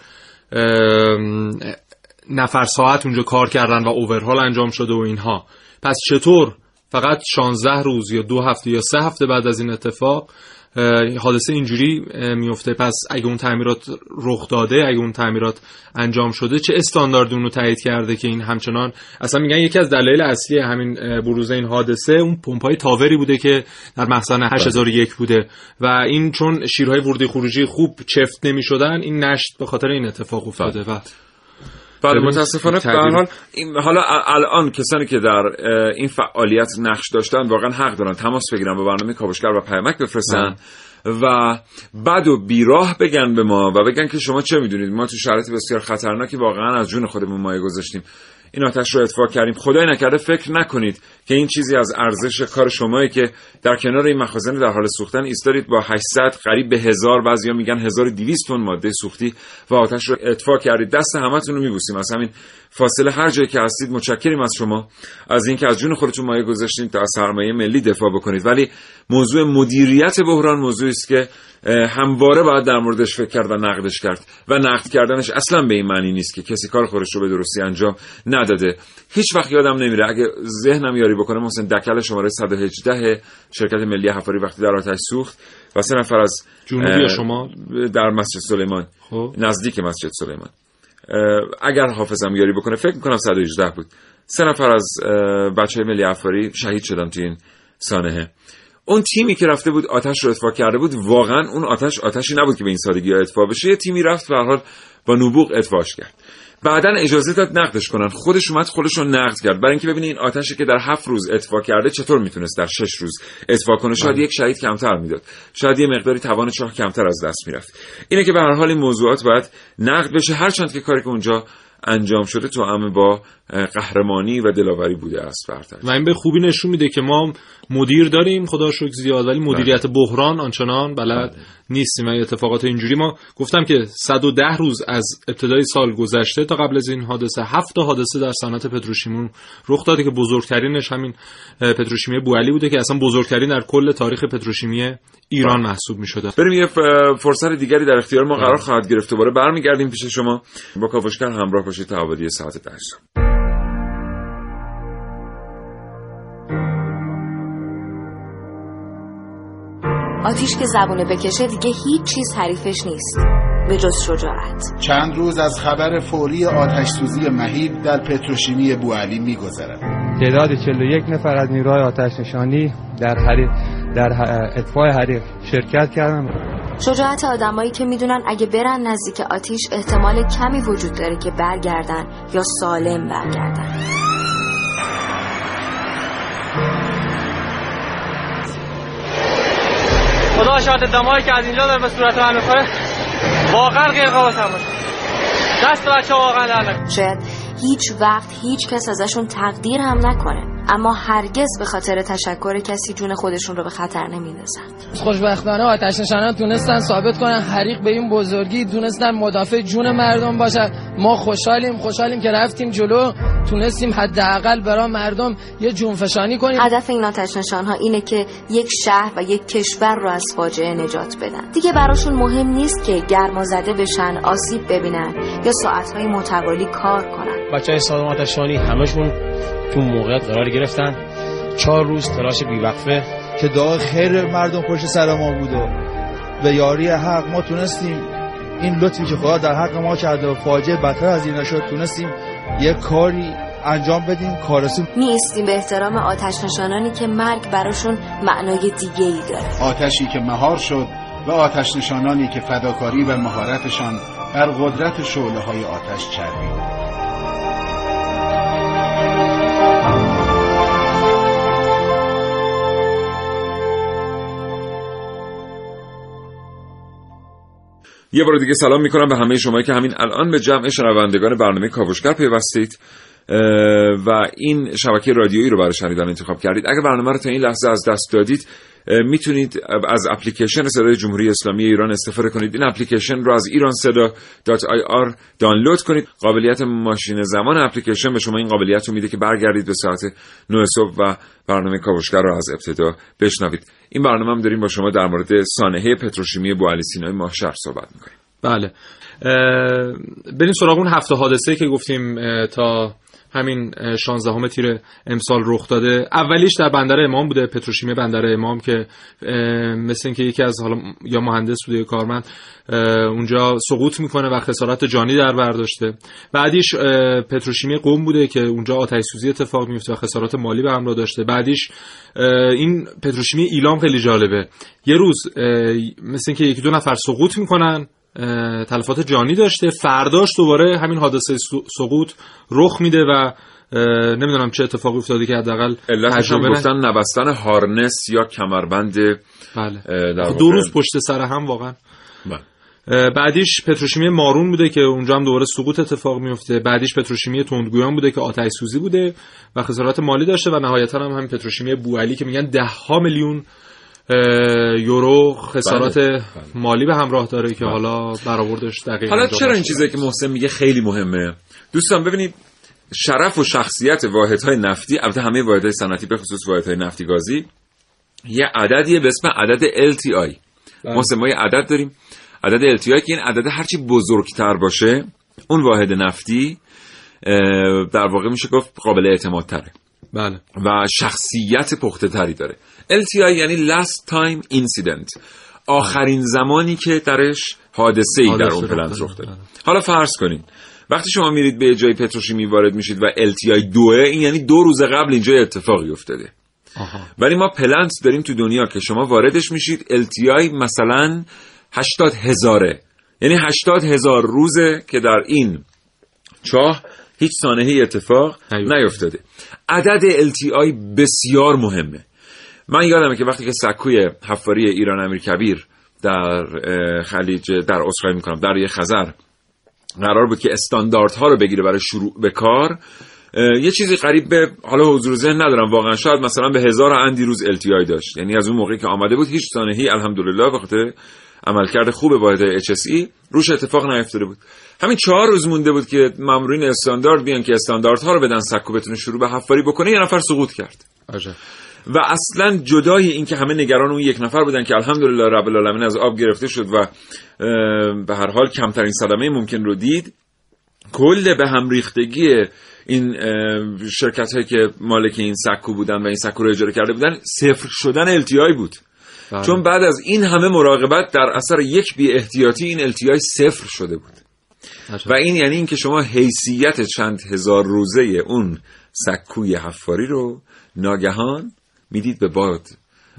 نفر ساعت اونجا کار کردن و اوورهال انجام شده و اینها پس چطور فقط 16 روز یا دو هفته یا سه هفته بعد از این اتفاق حادثه اینجوری میفته. پس اگه اون تعمیرات رخ داده اگه اون تعمیرات انجام شده چه استانداردی اون رو تایید کرده که این همچنان؟ اصلا میگن یکی از دلایل اصلی همین بروز این حادثه اون پمپای تاوری بوده که در مخزن 8001 بوده. و این چون شیرهای ورودی خروجی خوب چفت نمی‌شدن این نشت به خاطر این اتفاق افتاده. و بله متاسفانه به حال حالا الان کسانی که در این فعالیت نقش داشتن واقعا حق دارن تماس بگیرن با برنامه کاوشگر و پیامک بفرستن و بعد و بیراه بگن به ما و بگن که شما چه می‌دونید؟ ما تو شرایط بسیار خطرناکی واقعا از جون خودمون مایه گذاشتیم. این آتش رو اطفاء کردیم. خدای نکرده فکر نکنید که این چیزی از ارزش کار شمایی که در کنار این مخازن در حال سوختن ایستادید با 800 قریب به هزار بعضیا میگن 1200 تن ماده سوختی و آتش رو اطفاء کردید. دست همتون رو میبوسیم. از همین فاصله هر جایی که هستید متشکریم از شما. از اینکه از جون خودتون مایه گذاشتین تا از سرمایه ملی دفاع بکنید. ولی موضوع مدیریت بحران موضوعی است که همواره باید در موردش فکر کرد و نقدش کرد. و نقد کردنش اصلا به این معنی نیست که کسی کار خودش رو به درستی انجام نداده. هیچ وقت یادم نمیره. اگه ذهنم یاری بکنه محسن دکل شماره 118 شرکت ملی حفاری وقتی در آتش سوخت و سه نفر از جنوبی شما در مسجد سلیمان. خب. نزدیک مسجد سلیمان. اگر حافظم یاری بکنه فکر می‌کنم 118 بود. سه نفر از بچه ملی حفاری شهید شدن تو این سانحه. اون تیمی که رفته بود آتش رو اطفاء کرده بود واقعا اون آتش آتشی نبود که به این سادگی ها اطفاء بشه. یه تیمی رفت به حال با نبوغ اطفاش کرد. بعدا اجازه داد نقدش کنن. خودش اومد خودش رو نقد کرد. برای اینکه ببینه این آتشی که در هفت روز اطفاء کرده چطور می‌تونست در شش روز اطفاء کنه؟ شاید یک شهید کمتر می‌داد. شاید یه مقداری توان چاه کمتر از دست می‌رفت. اینه که به هر حال این موضوعات باید نقد بشه. هرچند که کاری که اونجا انجام شده تو همه با قهرمانی و دلاوری بوده است برتر و این به خوبی نشون میده که ما مدیر داریم خدا شکر زیاد ولی مدیریت بحران آنچنان بلد نیستیم و اتفاقات اینجوری. ما گفتم که 110 روز از ابتدای سال گذشته تا قبل از این حادثه هفت تا حادثه در صنعت پتروشیمی رخ داده که بزرگترینش همین پتروشیمی بوعلی بوده که اصلا بزرگترین در کل تاریخ پتروشیمی ایران محسوب می‌شده بریم یه فرصت دیگری در اختیار ما قرار خواهد گرفت. دوباره برمیگردیم پیش شما. با کاوشگر همراه باشید تا ساعت 10 آتیش که زبونه بکشه دیگه هیچ چیز حریفش نیست. به جز شجاعت. چند روز از خبر فوری آتش سوزی مهیب در پتروشیمی بوعلی میگذرد. تعداد 41 نفر از نیروهای آتش نشانی در حریق در اطفاء حریق شرکت کردن شجاعت آدمایی که می‌دونن اگه برن نزدیک آتیش احتمال کمی وجود داره که برگردن یا سالم برگردن. شاهد دمایی که از اینجا داره به صورت من می‌خوره واقعا غیر قابل تحمل دست بچه واقعا در شاید هیچ وقت هیچ کس ازشون تقدیر هم نکنه. اما هرگز به خاطر تشکر کسی جون خودشون رو به خطر نمیندازند. خوشبختانه آتش نشانان تونستن ثابت کنن حریق به این بزرگی دونستن مدافع جون مردم باشن ما خوشحالیم خوشحالیم که رفتیم جلو. تونستیم حداقل برای مردم یه جونفشانی کنیم. هدف این آتش نشان ها اینه که یک شهر و یک کشور رو از فاجعه نجات بدن. دیگه براشون مهم نیست که گرما زده بشن آسیب ببینن یا ساعتهای متوالی کار کنن. بچه های سازمان آتشانی همشون تو موقعیت قرار گرفتن. چهار روز تلاش بیوقفه. که دعا خیر مردم پشت سر ما بود و به یاری حق ما تونستیم. این لطفی که خدا در حق ما کرده و فاجعه بدتر از این نشد تونستیم یه کاری انجام بدیم. کارسون نیستیم. به احترام آتش نشانانی که مرگ براشون معنای دیگه ای داره. آتشی که مهار شد و آتش نشانانی که فداکاری و مهارتشان بر قدرت شعله های آتش چربید. یه بار دیگه سلام می‌کنم به همه شما که همین الان به جمع شنوندگان برنامه کاوشگر پیوستید. و این شبکه رادیویی رو برای شنیدن انتخاب کردید. اگر برنامه رو تا این لحظه از دست دادید می‌تونید از اپلیکیشن صدای جمهوری اسلامی ایران استفاده کنید. این اپلیکیشن رو از ایران صدا آر دانلود کنید. قابلیت ماشین زمان اپلیکیشن به شما این قابلیت رو میده که برگردید به ساعت 9 صبح و برنامه کاوشگر رو از ابتدا بشنوید. این برنامه هم داریم با شما در مورد سانحه پتروشیمی بوعلی سینای ماهشهر صحبت می‌کنیم. بله. بریم سراغ اون هفته حادثه که گفتیم تا همین 16 همه تیر امسال رخ داده. اولیش در بندر امام بوده پتروشیمی بندر امام که مثل اینکه یکی از حالا یا مهندس بوده یا کارمند اونجا سقوط می‌کنه و خسارت جانی در برداشته بعدیش پتروشیمی قوم بوده که اونجا آتش سوزی اتفاق میفته و خسارات مالی به همراه داشته. بعدیش این پتروشیمی ایلام خیلی جالبه. یه روز مثل اینکه یکی دو نفر سقوط می‌کنن تلفات جانی داشته. فرداش دوباره همین حادثه سقوط رخ میده و نمی‌دونم چه اتفاقی افتاده که حداقل هم گفتن نبستن هارنس یا کمربند بله. دو روز پشت سر هم واقعا. بله. بعدیش پتروشیمی مارون بوده که اونجا هم دوباره سقوط اتفاق میفته بعدیش پتروشیمی تندگویان بوده که آتش سوزی بوده و خسارات مالی داشته و نهایتا هم همین پتروشیمی بوعلی که میگن ده ها میلیون یورو خسارات بله. مالی به همراه داره که بله. حالا برآوردش دقیقا حالا چرا این چیزی که محسن میگه خیلی مهمه دوستان ببینید شرف و شخصیت واحدهای نفتی البته همه واحدهای صنعتی به خصوص واحدهای نفتی گازی یه عددیه به اسم عدد LTI بله. محسن ما یه عدد داریم عدد LTI که این عدد هرچی بزرگتر باشه اون واحد نفتی در واقع میشه گفت قابل اعتماد تره بله. و شخصیت پخته تری داره LTI یعنی Last Time Incident. آخرین زمانی که درش حادثه ای در اون پلنت رخ داده. حالا فرض کنین وقتی شما میرید به جای پتروشیمی وارد میشید و LTI دوه این یعنی دو روز قبل اینجا اتفاقی افتاده. ولی ما پلنت داریم تو دنیا که شما واردش میشید LTI مثلا 80 هزاره. یعنی 80 هزار روزه که در این چاه هیچ سانحه اتفاق نیفتاده. عدد LTI بسیار مهمه. من یادمه که وقتی که سکوی حفاری ایران امیر کبیر در خلیج در اسخای می‌کنم در یه خزر قرار بود که استانداردها رو بگیره برای شروع به کار یه چیزی قریب به حالا حضور ذهن ندارم واقعا شاید مثلا به هزار اندی روز LTI داشت. یعنی از اون موقعی که آمده بود هیچ سانحه‌ای الحمدلله به خاطر عملکرد خوب واحد HSE روش اتفاق نیفتاده بود. همین چهار روز مونده بود که مامورین استاندارد بیان که استانداردها رو بدن سکو بتونه شروع به حفاری بکنه یه نفر سقوط کرد. عجب. و اصلا جدای این که همه نگران اون یک نفر بودن که الحمدلله رب العالمین از آب گرفته شد و به هر حال کمترین صدمه ممکن رو دید کل به هم ریختگی این شرکت هایی که مالک این سکو بودن و این سکو رو اجاره کرده بودن صفر شدن التیای بود. بله. چون بعد از این همه مراقبت در اثر یک بی احتیاطی این التیای صفر شده بود. و این یعنی اینکه شما حیثیت چند هزار روزه اون سکوی حفاری رو ناگهان می‌دید به باد.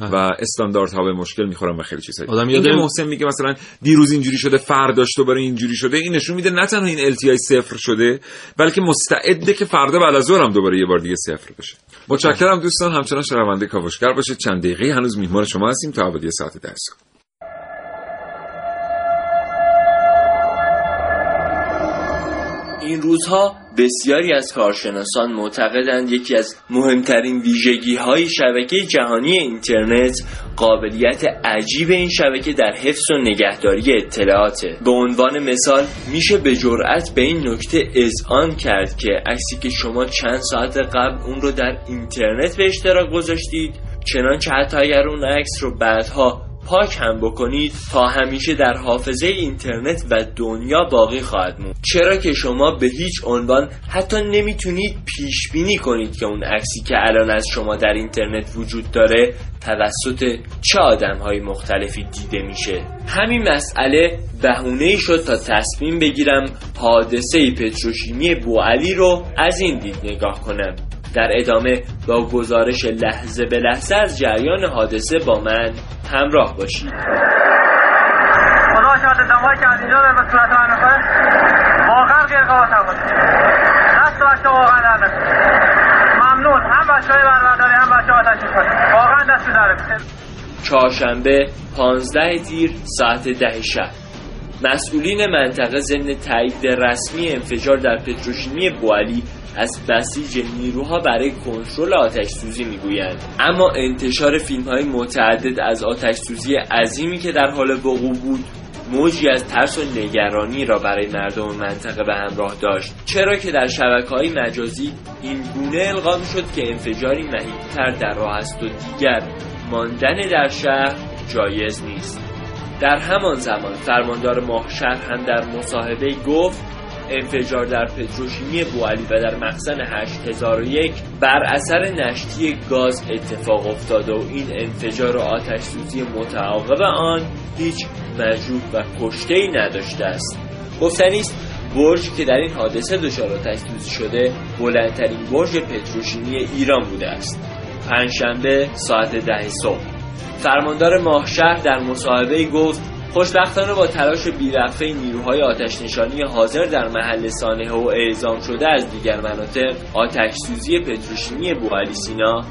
و استانداردها به مشکل می‌خورن و خیلی چیزایی. آدم این محسن میگه مثلا دیروز اینجوری شده فرداش برای اینجوری شده. این نشون میده نه تنها این LTI صفر شده بلکه مستعده که فردا بعد از ظهر هم دوباره یه بار دیگه صفر بشه. متشکرم دوستان. همچنان شنونده کاوشگر باشید. چند دقیقه هنوز میهمان شما هستیم تا ابدی ساعت 10 این روزها بسیاری از کارشناسان معتقدند یکی از مهمترین ویژگی های شبکه جهانی اینترنت قابلیت عجیب این شبکه در حفظ و نگهداری اطلاعاته. به عنوان مثال میشه به جرأت به این نکته اذعان کرد که عکسی که شما چند ساعت قبل اون رو در اینترنت به اشتراک گذاشتید چنانچه حتی اگر اون عکس رو بعدها پاک هم بکنید تا همیشه در حافظه اینترنت و دنیا باقی خواهد موند. چرا که شما به هیچ عنوان حتی نمی‌تونید پیش بینی کنید که اون عکسی که الان از شما در اینترنت وجود داره توسط چه آدم های مختلفی دیده میشه. همین مسئله بهونه شد تا تصمیم بگیرم حادثه پتروشیمی بوعلی رو از این دید نگاه کنم. در ادامه با گزارش لحظه به لحظه از جریان حادثه با من همراه باشید. خدا شاید دمایی که از اینجا به صورت من می‌خوره واقعا غیر قابل تحمل دست بچه واقعا در ممنون. هم بچه های برورداری هم بچه آتش واقعا دست داره چهارشنبه 15 تیر ساعت ده شب. مسئولین منطقه ضمن تایید رسمی انفجار در پتروشیمی بوالی از بسیج نیروها برای کنترل آتش سوزی می‌گویند. اما انتشار فیلم های متعدد از آتش سوزی عظیمی که در حال وقوع بود موجی از ترس و نگرانی را برای مردم منطقه به همراه داشت. چرا که در شبکه های مجازی این گونه القا شد که انفجاری مهیبتر در راه است و دیگر ماندن در شهر جایز نیست. در همان زمان فرماندار ماهشهر هم در مصاحبه گفت انفجار در پتروشیمی بوالی و در مخزن 8001 بر اثر نشتی گاز اتفاق افتاده و این انفجار و آتش سوزی متعاقب آن هیچ مجروح و کشته ای نداشته است. گفتنی است برجی که در این حادثه دچار آتش سوزی شده بلندترین برج پتروشیمی ایران بوده است. پنجشنبه ساعت ده صبح. فرماندار ماهشهر در مصاحبه گفت خوشبختانه با تلاش بیرفته نیروهای آتش نشانی حاضر در محل سانحه و اعزام شده از دیگر مناطق آتش سوزی پتروشیمی بوعلی سینا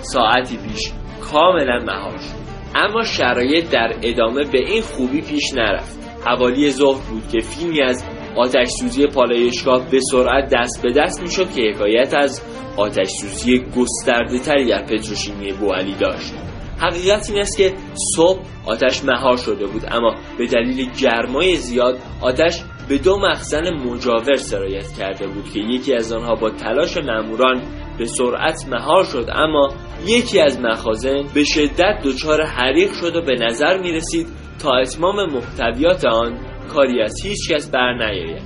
ساعتی پیش کاملا مهار شد. اما شرایط در ادامه به این خوبی پیش نرفت. حوالی ظهر بود که فیلمی از آتش سوزی پالایشگاه به سرعت دست به دست می‌شد که حکایت از آتش سوزی گسترده تری در پتروشیمی بوعلی داشت. حقیقت این است که صبح آتش مهار شده بود اما به دلیل گرمای زیاد آتش به دو مخزن مجاور سرایت کرده بود که یکی از آنها با تلاش ماموران به سرعت مهار شد اما یکی از مخازن به شدت دچار حریق شد و به نظر می رسید تا اتمام محتویات آن کاری از هیچ کس بر نیاید.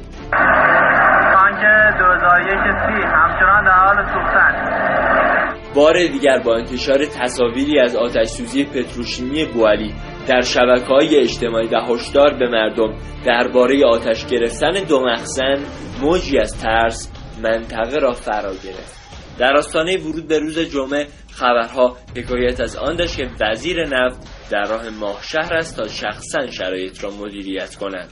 تانک 2001 سی همچنان در حال سوختن. بار دیگر با انتشار تصاویری از آتش سوزی پتروشیمی بوالی در شبکه های اجتماعی و هشدار به مردم درباره آتش گرفتن دو مخزن موجی از ترس منطقه را فرا گرفت. در آستانه ورود به روز جمعه خبرها حکایت از آن داشت که وزیر نفت در راه ماه شهر است تا شخصا شرایط را مدیریت کنند.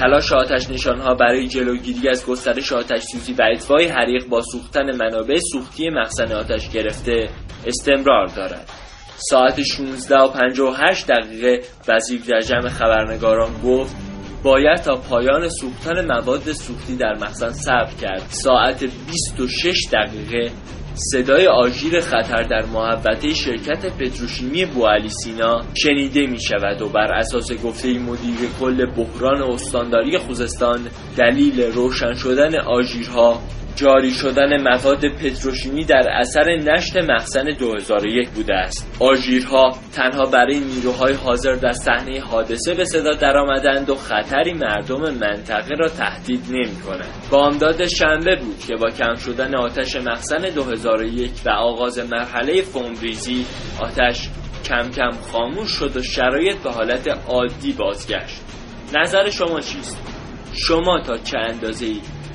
تلاش آتش نشانها برای جلوگیری از گسترش آتش سوزی و اطفای حریق با سوختن منابع سوختی مخزن آتش گرفته استمرار دارد. ساعت 16 و 58 دقیقه وزیر در خبرنگاران گفت باید تا پایان سوختن مواد سوختی در مخزن صبر کرد. ساعت 26 دقیقه صدای آژیر خطر در محوطه شرکت پتروشیمی بوالی سینا شنیده می شود و بر اساس گفته مدیر کل بحران استانداری خوزستان دلیل روشن شدن آژیرها جاری شدن مواد پتروشیمی در اثر نشت مخزن 2001 بوده است. آژیرها تنها برای نیروهای حاضر در صحنه حادثه به صدا درآمدند و خطری مردم منطقه را تهدید نمی کنند. بامداد شنبه بود که با کم شدن آتش مخزن 2001 و آغاز مرحله فومریزی آتش کم کم خاموش شد و شرایط به حالت عادی بازگشت. نظر شما چیست؟ شما تا چه اندازه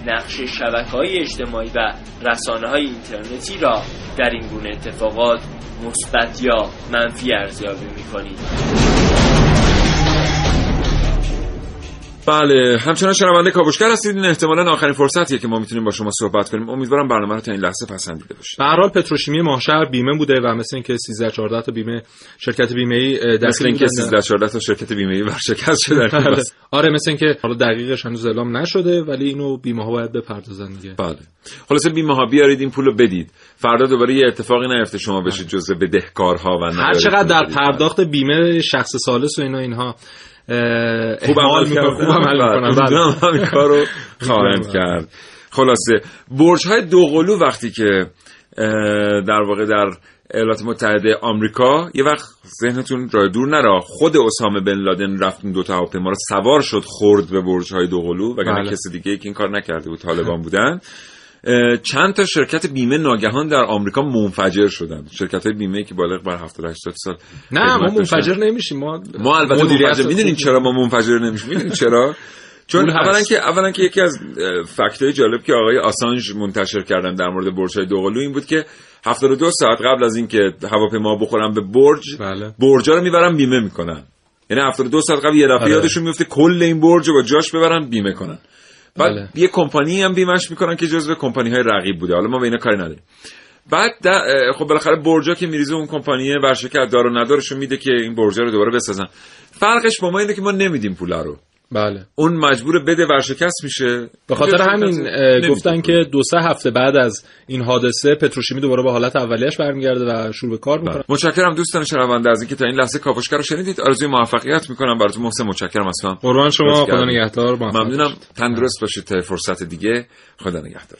نقش شبکه های اجتماعی و رسانه های اینترنتی را در این گونه اتفاقات مثبت یا منفی ارزیابی می کنید بله همچنان شنونده کاوشگر هستید. این احتمالا آخرین فرصتیه که ما می‌تونیم با شما صحبت کنیم. امیدوارم برنامه رو تا این لحظه پسندیده باشید. به هر حال پتروشیمی ماهشهر بیمه بوده و مثل اینکه 13 14 تا بیمه شرکت بیمه ای مثل اینکه 13 14 تا شرکت بیمه ای ورشکست شده. [LAUGHS] بله. آره مثل اینکه حالا دقیقش هنوز اعلام نشده ولی اینو بیمه ها باید بپردازن دیگه. بله. خلاصه بیمه ها بیارید این پولو بدید. فردا دوباره یه اتفاقی نیفته شما بشید جزء بدهکارها و هر چقدر در پرداخت بیمه شخص ثالث و اینا اینها خوب عمل می‌کنن خوب عمل می‌کنن بله. همین کارو [LAUGHS] خواهند کرد. خلاصه برج های دوقلو وقتی که در واقع در ایالات متحده آمریکا یه وقت ذهنتون راه دور نره. خود اسامه بن لادن رفت دو تا هواپیما رو سوار شد خورد به برج های دوقلو وگرنه بله. کسی دیگه که این کار نکرده بود طالبان بودن. چند تا شرکت بیمه ناگهان در آمریکا منفجر شدن شرکت های بیمه که بالغ بر 70 80 سال نه ما. منفجر نمیشیم ما ما البته مدیریت منفجر می‌دونین چرا ما منفجر نمیشیم می‌دونین چرا چون. اولا که اولا که یکی از فکتای جالب که آقای آسانژ منتشر کردن در مورد برج های دوقلو این بود که 72 ساعت قبل از اینکه هواپیما بخورن به برج بله. برجا رو می‌برن بیمه می‌کنن یعنی 72 ساعت قبل یه دفعه آره. یادشون میفته کل این برج رو با جاش ببرن بیمه کنن بعد بله. یه کمپانی هم بیمش می‌کنن که جزو کمپانی های رقیب بوده. حالا ما به اینا کاری نداریم. بعد خب بالاخره برجا که میریزه اون کمپانی ورشکست دار و ندارشون میده که این برجا رو دوباره بسازن. فرقش با ما اینه که ما نمیدیم پول رو. بله. اون مجبور بده ورشکست میشه. به خاطر همین گفتن. که دو سه هفته بعد از این حادثه پتروشیمی دوباره به حالت اولیش برمیگرده و شروع به کار می‌کنه. متشکرم دوستان شنونده از اینکه تا این لحظه کاوشگر رو شنیدید آرزوی موفقیت می‌کنم براتون. محسن متشکرم از هم. قربان شما خدا. نگهدار ممنونم. تندرست باشید تا فرصت دیگه. خدا نگهدار.